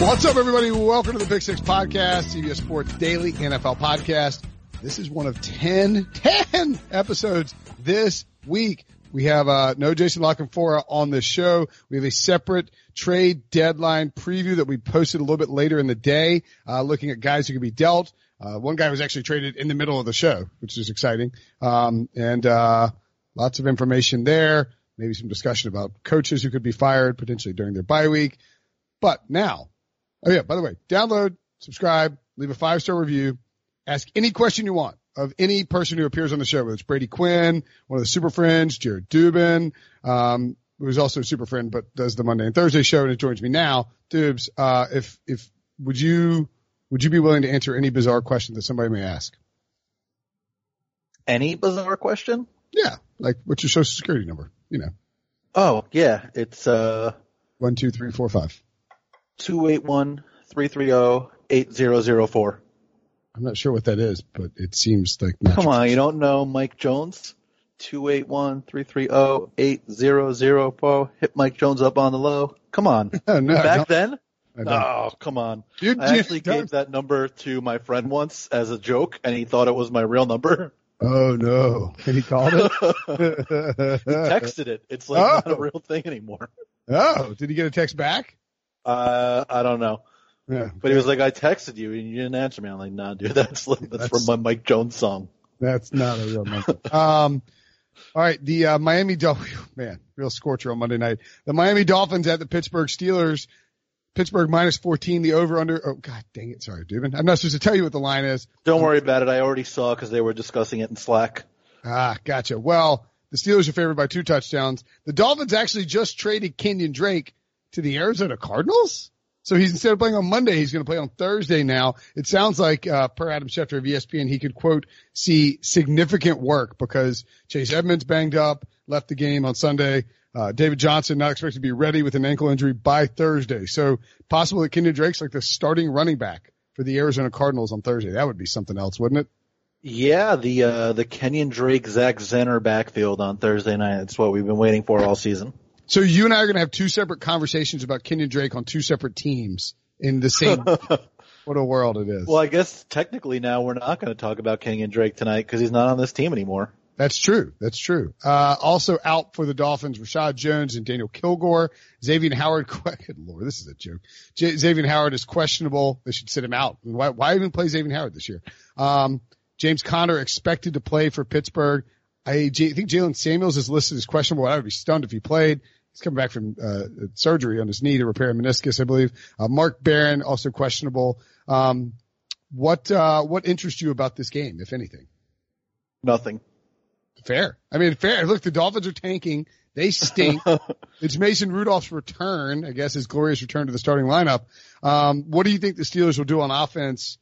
What's up, everybody? Welcome to the Big Six Podcast, CBS Sports Daily NFL Podcast. This is one of 10, 10 episodes this week. We have uh, no Jason La Canfora on the show. We have a separate trade deadline preview that we posted a little bit later in the day, uh, looking at guys who could be dealt. Uh, one guy was actually traded in the middle of the show, which is exciting. Um, and uh, lots of information there. Maybe some discussion about coaches who could be fired potentially during their bye week. But now, oh yeah, by the way, download, subscribe, leave a five star review, ask any question you want of any person who appears on the show, whether it's Brady Quinn, one of the super friends, Jared Dubin, um, who's also a super friend, but does the Monday and Thursday show and it joins me now. Dubs, uh, if, if, would you, would you be willing to answer any bizarre question that somebody may ask? Any bizarre question? Yeah. Like, what's your social security number? You know. Oh, yeah. It's, uh, one, two, three, four, five. 281-330-8004. I'm not sure what that is, but it seems like. Come on, you don't know Mike Jones? 281-330-8004. Hit Mike Jones up on the low. Come on. no, Back then? Oh, come on. You, I actually don't- gave that number to my friend once as a joke, and he thought it was my real number. Oh no! And he called it? he texted it. It's like not a Oh. real thing anymore. oh, did he get a text back? Uh, I don't know. Yeah, But he was like, I texted you and you didn't answer me. I'm like, nah, dude, that's, that's, That's- from my Mike Jones song. that's not a real number. um, all right, the uh, Miami Dolphins, man, real scorcher on Monday night. The Miami Dolphins at the Pittsburgh Steelers. Pittsburgh minus 14, the over under. Oh, God dang it. Sorry, Dubin. I'm not supposed to tell you what the line is. Don't worry about it. I already saw because they were discussing it in Slack. Ah, gotcha. Well, the Steelers are favored by two touchdowns. The Dolphins actually just traded Kenyon Drake to the Arizona Cardinals. So he's instead of playing on Monday, he's going to play on Thursday now. It sounds like, uh, per Adam Schefter of ESPN, he could quote, see significant work because Chase Edmonds banged up, left the game on Sunday. Uh, David Johnson not expected to be ready with an ankle injury by Thursday. So possible that Kenyon Drake's like the starting running back for the Arizona Cardinals on Thursday. That would be something else, wouldn't it? Yeah, the uh, the Kenyon Drake Zach Zenner backfield on Thursday night. That's what we've been waiting for all season. So you and I are going to have two separate conversations about Kenyon Drake on two separate teams in the same. what a world it is. Well, I guess technically now we're not going to talk about Kenyon Drake tonight because he's not on this team anymore. That's true. That's true. Uh, also out for the Dolphins, Reshad Jones and Daniel Kilgore. Xavier Howard, good lord, this is a joke. J- Xavier Howard is questionable. They should sit him out. Why, why even play Xavier Howard this year? Um, James Conner expected to play for Pittsburgh. I, J- I think Jaylen Samuels is listed as questionable. I would be stunned if he played. He's coming back from uh, surgery on his knee to repair a meniscus, I believe. Uh, Mark Barron also questionable. Um, what uh, what interests you about this game, if anything? Nothing. Fair. I mean, fair. Look, the Dolphins are tanking. They stink. it's Mason Rudolph's return, I guess, his glorious return to the starting lineup. Um, what do you think the Steelers will do on offense?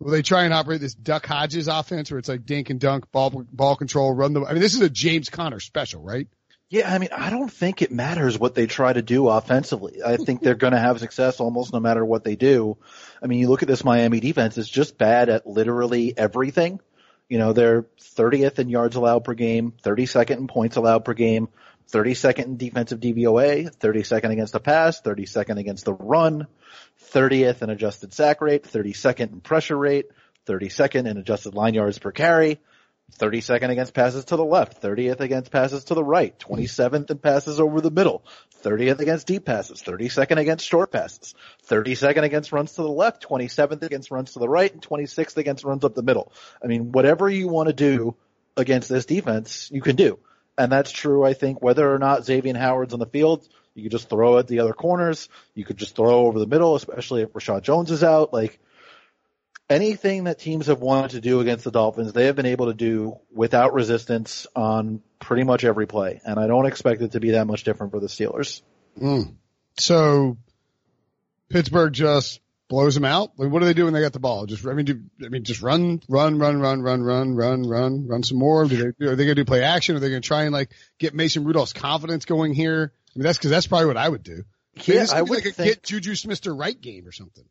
Will they try and operate this Duck Hodges offense where it's like dink and dunk, ball, ball control, run the, I mean, this is a James Conner special, right? Yeah, I mean, I don't think it matters what they try to do offensively. I think they're going to have success almost no matter what they do. I mean, you look at this Miami defense, it's just bad at literally everything. You know, they're 30th in yards allowed per game, 32nd in points allowed per game, 32nd in defensive DVOA, 32nd against the pass, 32nd against the run, 30th in adjusted sack rate, 32nd in pressure rate, 32nd in adjusted line yards per carry, 32nd against passes to the left, 30th against passes to the right, 27th in passes over the middle, 30th against deep passes, 32nd against short passes, 32nd against runs to the left, 27th against runs to the right, and 26th against runs up the middle. I mean, whatever you want to do against this defense, you can do. And that's true, I think, whether or not Xavier Howard's on the field, you could just throw at the other corners. You could just throw over the middle, especially if Reshad Jones is out. Like, anything that teams have wanted to do against the Dolphins, they have been able to do without resistance on pretty much every play. And I don't expect it to be that much different for the Steelers. Mm. So Pittsburgh just blows them out. Like, what do they do when they got the ball? Just, I mean, do, I mean, just run, run, run, run, run, run, run, run, run some more. Do they, are they going to do play action? Are they going to try and like get Mason Rudolph's confidence going here? I mean, that's because that's probably what I would do. Yeah, I would like a think, get Juju Smith right game or something.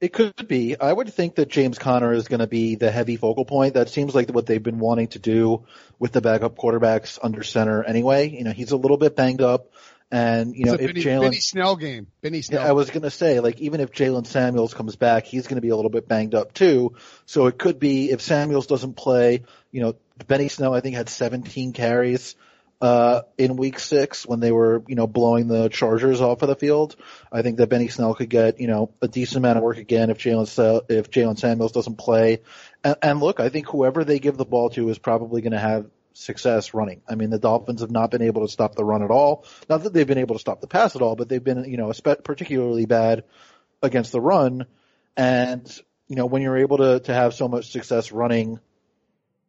It could be. I would think that James Conner is going to be the heavy focal point. That seems like what they've been wanting to do with the backup quarterbacks under center anyway. You know, he's a little bit banged up. And, you know, if Benny, Jaylen. Benny Snell game. Benny Snell. Yeah, I was going to say, like, even if Jaylen Samuels comes back, he's going to be a little bit banged up too. So it could be if Samuels doesn't play, you know, Benny Snell, I think, had 17 carries uh, in week six when they were, you know, blowing the Chargers off of the field. I think that Benny Snell could get, you know, a decent amount of work again if Jaylen, if Jaylen Samuels doesn't play. And, and look, I think whoever they give the ball to is probably going to have success running. I mean, the Dolphins have not been able to stop the run at all. Not that they've been able to stop the pass at all, but they've been, you know, particularly bad against the run. And, you know, when you're able to, to have so much success running,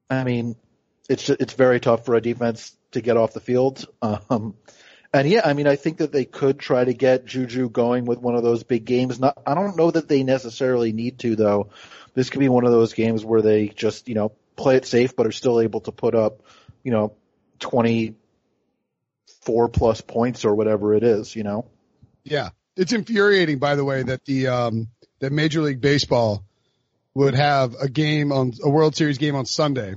I mean, it's, it's very tough for a defense to get off the field. Um, and yeah, I mean, I think that they could try to get Juju going with one of those big games. Not, I don't know that they necessarily need to though. This could be one of those games where they just, you know, play it safe, but are still able to put up, you know, 24 plus points or whatever it is, you know? Yeah. It's infuriating, by the way, that the, um, that Major League Baseball would have a game on, a World Series game on Sunday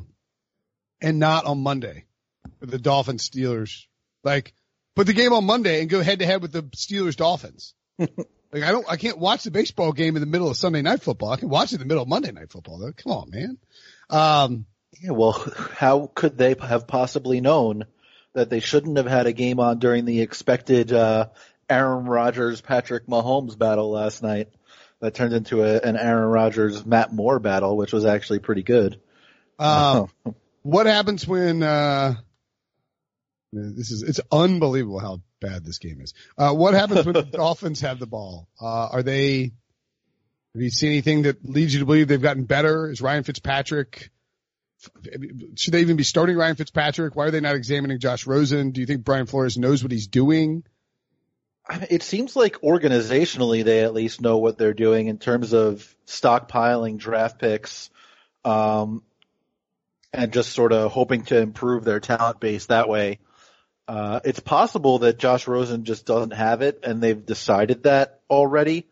and not on Monday the Dolphins Steelers. Like, put the game on Monday and go head to head with the Steelers Dolphins. like, I don't, I can't watch the baseball game in the middle of Sunday night football. I can watch it in the middle of Monday night football though. Come on, man. Um, yeah, well, how could they have possibly known that they shouldn't have had a game on during the expected uh, Aaron Rodgers Patrick Mahomes battle last night? That turned into a, an Aaron Rodgers Matt Moore battle, which was actually pretty good. Um, what happens when? Uh, this is it's unbelievable how bad this game is. Uh, what happens when the Dolphins have the ball? Uh, are they? Have you seen anything that leads you to believe they've gotten better? Is Ryan Fitzpatrick? Should they even be starting Ryan Fitzpatrick? Why are they not examining Josh Rosen? Do you think Brian Flores knows what he's doing? It seems like organizationally they at least know what they're doing in terms of stockpiling draft picks, um, and just sort of hoping to improve their talent base that way. Uh, it's possible that Josh Rosen just doesn't have it, and they've decided that already.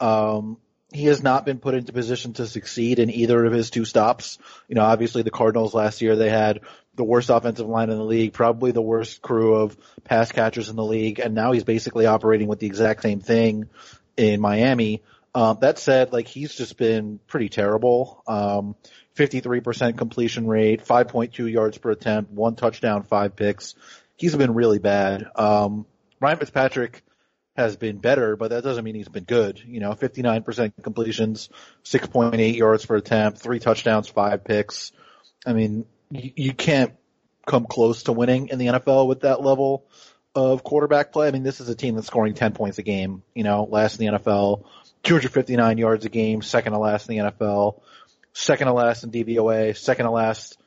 Um, he has not been put into position to succeed in either of his two stops. You know, obviously the Cardinals last year they had the worst offensive line in the league, probably the worst crew of pass catchers in the league, and now he's basically operating with the exact same thing in Miami. Um, that said, like he's just been pretty terrible. Um, 53% completion rate, 5.2 yards per attempt, one touchdown, five picks. He's been really bad. Um, Ryan Fitzpatrick has been better, but that doesn't mean he's been good. You know, 59% completions, 6.8 yards per attempt, three touchdowns, five picks. I mean, you, you can't come close to winning in the NFL with that level of quarterback play. I mean, this is a team that's scoring 10 points a game, you know, last in the NFL, 259 yards a game, second to last in the NFL, second to last in DVOA, second to last,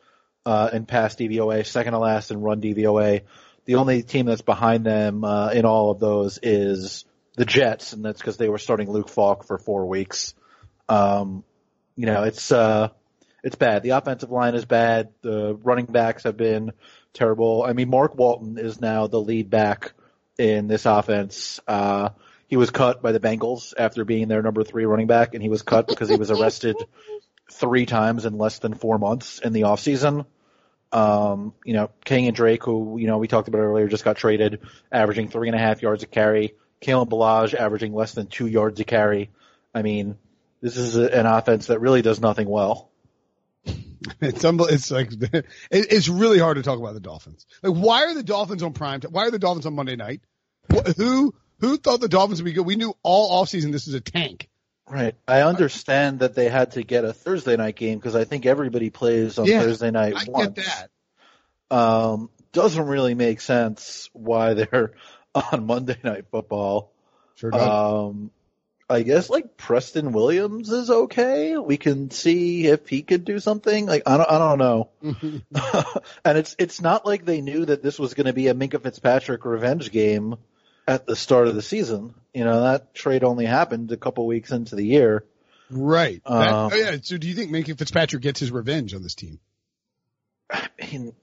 uh, in pass DVOA, second to last in run DVOA. The only team that's behind them uh, in all of those is the Jets, and that's because they were starting Luke Falk for four weeks. Um, you know, it's uh, it's bad. The offensive line is bad. The running backs have been terrible. I mean, Mark Walton is now the lead back in this offense. Uh, he was cut by the Bengals after being their number three running back, and he was cut because he was arrested three times in less than four months in the offseason. Um, you know, Kenyon Drake, who, you know, we talked about earlier, just got traded, averaging three and a half yards a carry. Kalen Ballage averaging less than two yards a carry. I mean, this is a, an offense that really does nothing well. It's it's like it, it's really hard to talk about the Dolphins. Like, why are the Dolphins on prime? Time? Why are the Dolphins on Monday night? Wh- Who who thought the Dolphins would be good? We knew all offseason this is a tank. Right. I understand that they had to get a Thursday night game because I think everybody plays on Yeah, Thursday night I once. get that. Um, doesn't really make sense why they're on Monday night football. Sure does. Um, I guess like Preston Williams is okay. We can see if he could do something. Like I don't, I don't know. and it's it's not like they knew that this was going to be a Minkah Fitzpatrick revenge game at the start of the season. You know that trade only happened a couple weeks into the year. right. That- Um, oh, yeah. So do you think Minkah Fitzpatrick gets his revenge on this team? I mean,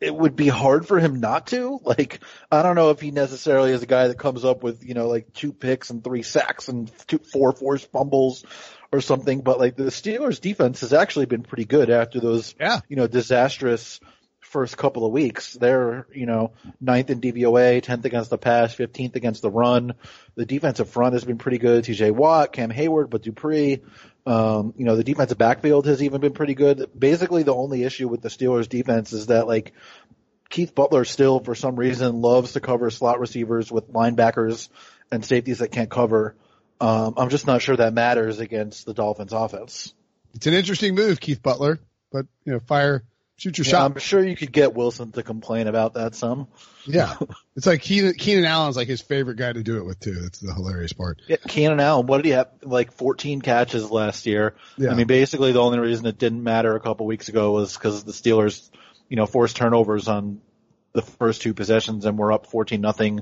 it would be hard for him not to. Like, I don't know if he necessarily is a guy that comes up with, you know, like two picks and three sacks and two, four forced fumbles or something, but like the Steelers defense has actually been pretty good after those, Yeah. you know, disastrous first couple of weeks. They're, you know, ninth in DVOA, 10th against the pass, 15th against the run. The defensive front has been pretty good. TJ Watt, Cam Hayward, Bud Dupree. Um, you know, the defensive backfield has even been pretty good. Basically, the only issue with the Steelers defense is that like Keith Butler still, for some reason, loves to cover slot receivers with linebackers and safeties that can't cover. Um, I'm just not sure that matters against the Dolphins offense. It's an interesting move, Keith Butler, but you know, fire, shoot your Yeah, shot. I'm sure you could get Wilson to complain about that some. Yeah. It's like Keenan, Keenan Allen's like his favorite guy to do it with too. That's the hilarious part. Yeah, Keenan Allen, what did he have? Like 14 catches last year. Yeah. I mean, basically the only reason it didn't matter a couple weeks ago was because the Steelers, you know, forced turnovers on the first two possessions and were up 14 nothing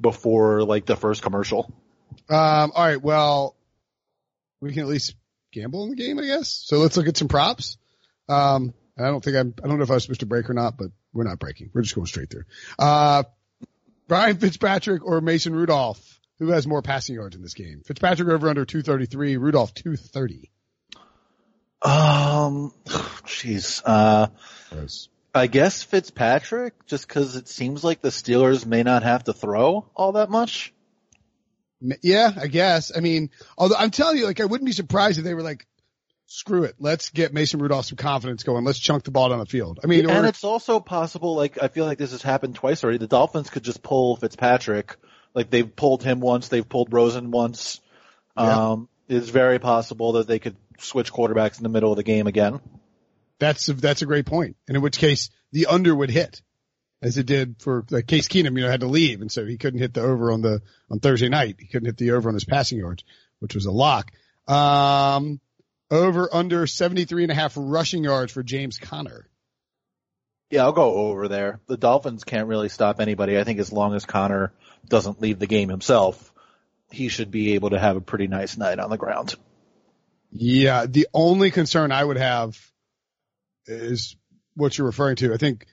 before like the first commercial. Um, all right. Well, we can at least gamble in the game, I guess. So let's look at some props. Um, I don't think I'm, I don't know if I was supposed to break or not, but we're not breaking. We're just going straight through. Uh, Brian Fitzpatrick or Mason Rudolph, who has more passing yards in this game? Fitzpatrick over under 233, Rudolph 230. Um, jeez, uh, Gross. I guess Fitzpatrick, just cause it seems like the Steelers may not have to throw all that much. Yeah, I guess. I mean, although I'm telling you, like, I wouldn't be surprised if they were like, screw it. Let's get Mason Rudolph some confidence going. Let's chunk the ball down the field. I mean, and or- it's also possible, like, I feel like this has happened twice already. The Dolphins could just pull Fitzpatrick. Like, they've pulled him once, they've pulled Rosen once. Yeah. Um, it's very possible that they could switch quarterbacks in the middle of the game again. That's a, that's a great point. And in which case the under would hit as it did for like Case Keenum, you know, had to leave. And so he couldn't hit the over on the, on Thursday night. He couldn't hit the over on his passing yards, which was a lock. Um, over under 73 and a half rushing yards for James Conner. Yeah, I'll go over there. The Dolphins can't really stop anybody. I think as long as Conner doesn't leave the game himself, he should be able to have a pretty nice night on the ground. Yeah. The only concern I would have is what you're referring to. I think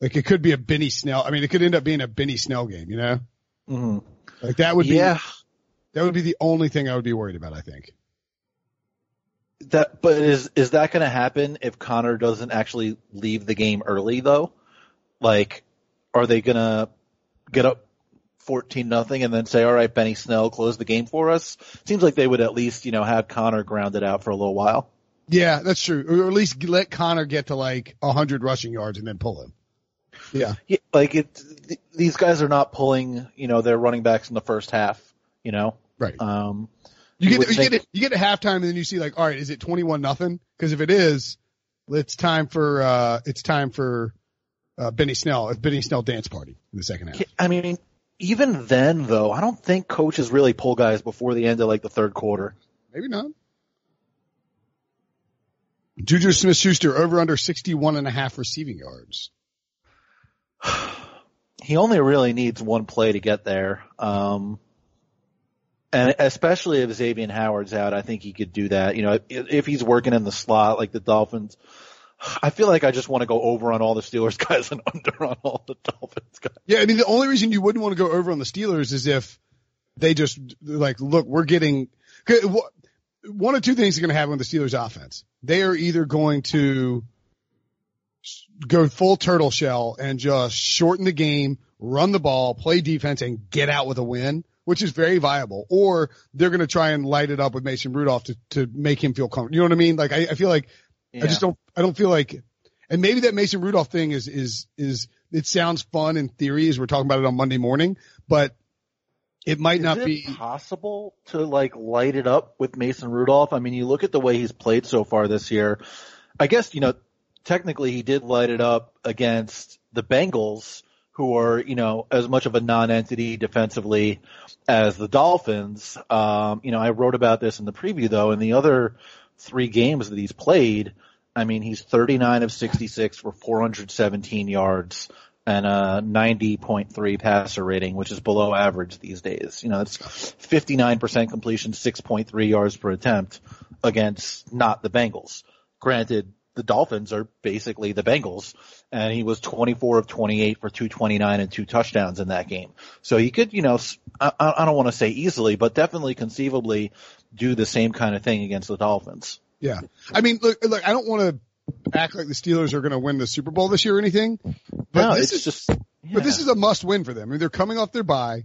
like it could be a Benny Snell. I mean, it could end up being a Benny Snell game, you know, hmm like that would be, Yeah, that would be the only thing I would be worried about, I think. That. But is is that going to happen if Conner doesn't actually leave the game early though? Like, are they going to get up fourteen nothing and then say, "All right, Benny Snell, close the game for us"? Seems like they would at least you know have Conner grounded out for a little while. Yeah, that's true. Or at least let Conner get to like a hundred rushing yards and then pull him. Yeah. Yeah, like it, th- these guys are not pulling, you know, their running backs in the first half. You know, Right. um, You get you think- get it you get to halftime and then you see like, all right, is it twenty one nothing? Because if it is, it's time for uh it's time for uh Benny Snell, it's Benny Snell dance party in the second half. I mean, even then though, I don't think coaches really pull guys before the end of like the third quarter. Maybe not. Juju Smith Schuster over under sixty one and a half receiving yards. He only really needs one play to get there. Um, and especially if Xavier Howard's out, I think he could do that. You know, if, he's working in the slot like the Dolphins, I feel like I just want to go over on all the Steelers guys and under on all the Dolphins guys. Yeah, I mean the only reason you wouldn't want to go over on the Steelers is if they just like look, we're getting one of two things are going to happen with the Steelers offense. They are either going to go full turtle shell and just shorten the game, run the ball, play defense and get out with a win, which is very viable, or they're going to try and light it up with Mason Rudolph to, to make him feel comfortable. You know what I mean? Like, I, I feel like, yeah. I just don't, I don't feel like, and maybe that Mason Rudolph thing is, is, is, it sounds fun in theory as we're talking about it on Monday morning, but it might is not it be possible to like light it up with Mason Rudolph. I mean, you look at the way he's played so far this year. I guess, you know, technically he did light it up against the Bengals, who are, you know, as much of a non-entity defensively as the Dolphins. Um, you know, I wrote about this in the preview though, in the other three games that he's played, I mean, he's 39 of 66 for 417 yards and a 90.3 passer rating, which is below average these days. You know, it's 59% completion, 6.3 yards per attempt against not the Bengals. Granted, the Dolphins are basically the Bengals, and he was 24 of 28 for 229 and two touchdowns in that game. So he could, you know, I, I don't want to say easily, but definitely conceivably do the same kind of thing against the Dolphins. Yeah. I mean, look, look, I don't want to act like the Steelers are going to win the Super Bowl this year or anything, but no, this is just, yeah. but this is a must win for them. I mean, they're coming off their bye.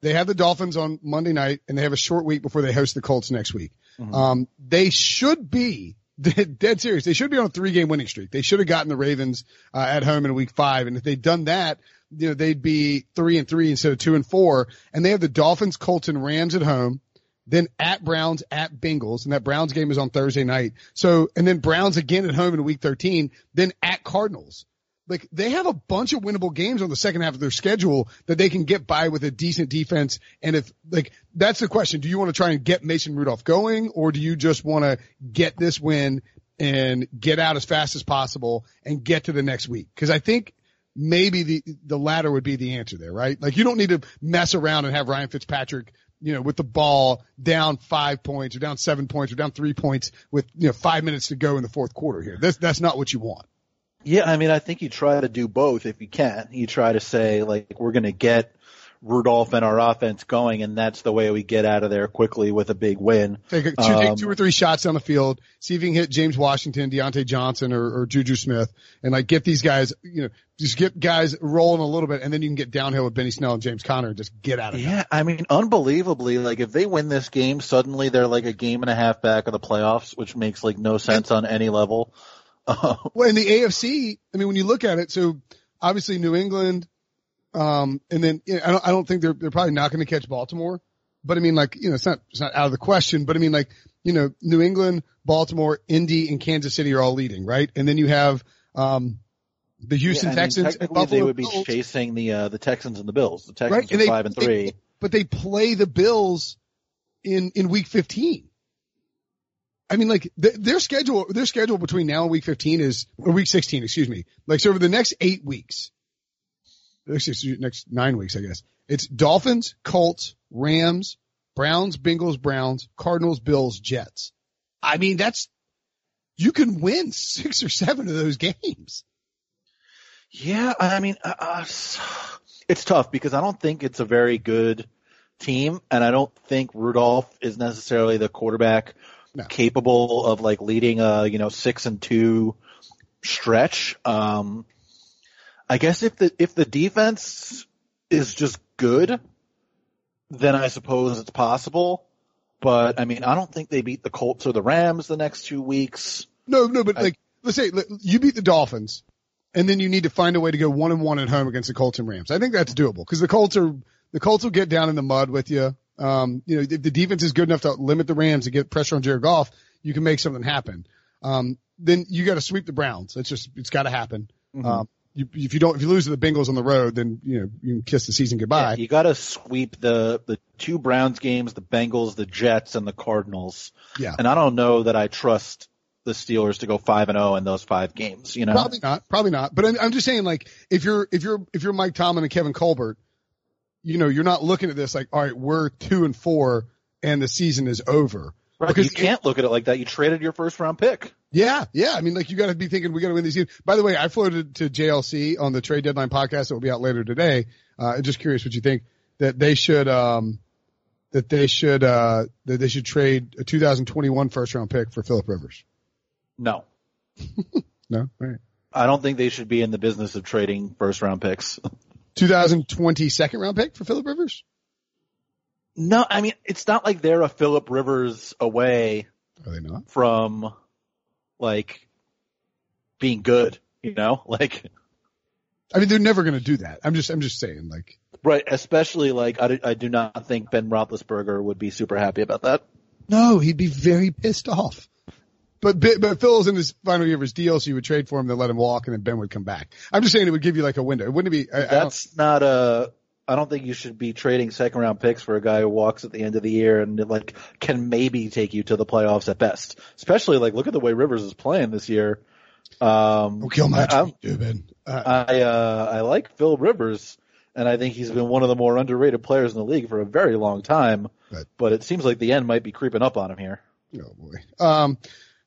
They have the Dolphins on Monday night and they have a short week before they host the Colts next week. Mm-hmm. Um, they should be dead serious. They should be on a three game winning streak. They should have gotten the Ravens uh, at home in week five. And if they'd done that, you know, they'd be three and three instead of two and four. And they have the Dolphins, Colts, and Rams at home. Then at Browns, at Bengals, and that Browns game is on Thursday night. So, and then Browns again at home in week 13, then at Cardinals. Like they have a bunch of winnable games on the second half of their schedule that they can get by with a decent defense. And if like that's the question, do you want to try and get Mason Rudolph going or do you just want to get this win and get out as fast as possible and get to the next week? Cause I think maybe the, the latter would be the answer there, right? Like you don't need to mess around and have Ryan Fitzpatrick you know, with the ball down five points or down seven points or down three points with, you know, five minutes to go in the fourth quarter here. That's, that's not what you want. Yeah, I mean, I think you try to do both if you can. You try to say, like, we're going to get Rudolph and our offense going, and that's the way we get out of there quickly with a big win. Take, a, two, um, take two or three shots down the field, see if you can hit James Washington, Diontae Johnson, or, or Juju Smith, and like get these guys, you know, just get guys rolling a little bit, and then you can get downhill with Benny Snell and James Conner and just get out of it. Yeah, I mean, unbelievably, like if they win this game, suddenly they're like a game and a half back of the playoffs, which makes like no sense on any level. well, in the AFC, I mean, when you look at it, so obviously New England, um, and then you know, I don't, I don't think they're, they're probably not going to catch Baltimore, but I mean, like, you know, it's not, it's not out of the question, but I mean, like, you know, New England, Baltimore, Indy, and Kansas City are all leading, right? And then you have, um, the Houston yeah, Texans and Buffalo they would be Bills. chasing the, uh, the Texans and the Bills. The Texans right? are they, five and three. They, but they play the Bills in, in week 15. I mean, like the, their schedule, their schedule between now and week 15 is, or week 16, excuse me. Like, so over the next eight weeks, next, next nine weeks, I guess, it's Dolphins, Colts, Rams, Browns, Bengals, Browns, Cardinals, Bills, Jets. I mean, that's, you can win six or seven of those games. Yeah. I mean, uh, uh it's tough because I don't think it's a very good team and I don't think Rudolph is necessarily the quarterback no. capable of like leading a you know six and two stretch. Um, I guess if the if the defense is just good, then I suppose it's possible. But I mean, I don't think they beat the Colts or the Rams the next two weeks. No, no, but I, like let's say you beat the Dolphins, and then you need to find a way to go one and one at home against the Colts and Rams. I think that's doable because the Colts are the Colts will get down in the mud with you. Um, you know, if the defense is good enough to limit the Rams and get pressure on Jared Goff, you can make something happen. Um, then you got to sweep the Browns. It's just, it's got to happen. Mm-hmm. Um, you, if you don't, if you lose to the Bengals on the road, then, you know, you can kiss the season goodbye. Yeah, you got to sweep the, the two Browns games, the Bengals, the Jets, and the Cardinals. Yeah. And I don't know that I trust the Steelers to go five and zero oh in those five games. You know, probably not, probably not. But I'm, I'm just saying, like, if you're if you're if you're Mike Tomlin and Kevin Colbert, you know, you're not looking at this like, all right, we're two and four and the season is over. Right. Because you can't look at it like that. You traded your first round pick. Yeah. Yeah. I mean, like you got to be thinking we got to win these games. By the way, I floated to JLC on the trade deadline podcast that will be out later today. Uh, just curious what you think that they should, um, that they should, uh, that they should trade a 2021 first round pick for Philip Rivers. No. no. All right. I don't think they should be in the business of trading first round picks. 2020 second round pick for Philip Rivers? No, I mean it's not like they're a Philip Rivers away Are they not? from like being good, you know? Like I mean, they're never going to do that. I'm just, I'm just saying, like, right, especially like I do, I do not think Ben Roethlisberger would be super happy about that. no, he'd be very pissed off. But but Phil's in his final year of his deal, so you would trade for him, then let him walk, and then Ben would come back. I'm just saying it would give you like a window. It wouldn't be. I, I That's not a. I don't think you should be trading second round picks for a guy who walks at the end of the year and like can maybe take you to the playoffs at best. Especially like look at the way Rivers is playing this year. Um, Don't kill my I- tweet, Dubin. Uh, I uh, I like Phil Rivers, and I think he's been one of the more underrated players in the league for a very long time. Right. But it seems like the end might be creeping up on him here. oh boy. Um.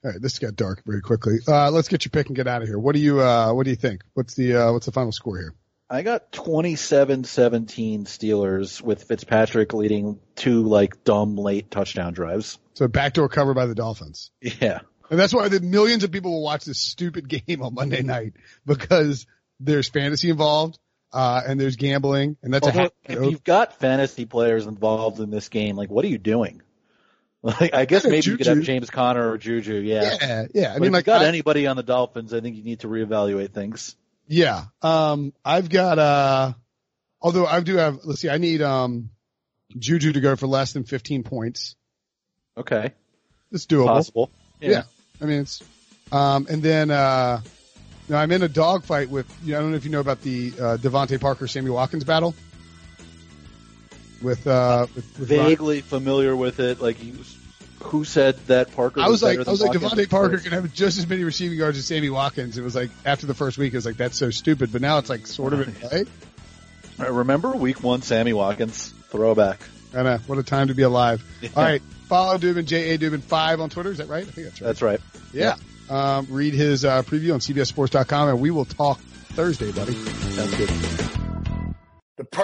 All right, this got dark very quickly. Uh, let's get your pick and get out of here. What do you uh What do you think? What's the uh What's the final score here? I got 27-17 Steelers with Fitzpatrick leading two like dumb late touchdown drives. So backdoor cover by the Dolphins. Yeah. And that's why the millions of people will watch this stupid game on Monday night because there's fantasy involved, uh, and there's gambling, and that's a Although, hack if you've got fantasy players involved in this game, like what are you doing? Like I guess Yeah, maybe you could have James Conner or Juju, yeah. Yeah, yeah. I But mean, if like, got I- anybody on the Dolphins, I think you need to reevaluate things. yeah. Um, I've got, uh, although I do have, let's see, I need, um, Juju to go for less than 15 points. Okay, It's doable. possible. Yeah. I mean, it's, um, and then, uh, now I'm in a dogfight with, you know, I don't know if you know about the, uh, DeVante Parker, Sammy Watkins battle with, uh, with, with vaguely familiar with it. Like, you, who said that Parker? I was like, better I was like, Watkins? DeVante Parker can have just as many receiving yards as Sammy Watkins. It was like after the first week, it was like that's so stupid. But now it's like sort of in play. I remember Week One, Sammy Watkins throwback. And uh, what a time to be alive! All right, follow Dubin J A Dubin five on Twitter. Is that right? I think that's right. That's right. yeah. Um, read his uh, preview on CBSSports.com, and we will talk Thursday, buddy. Sounds good.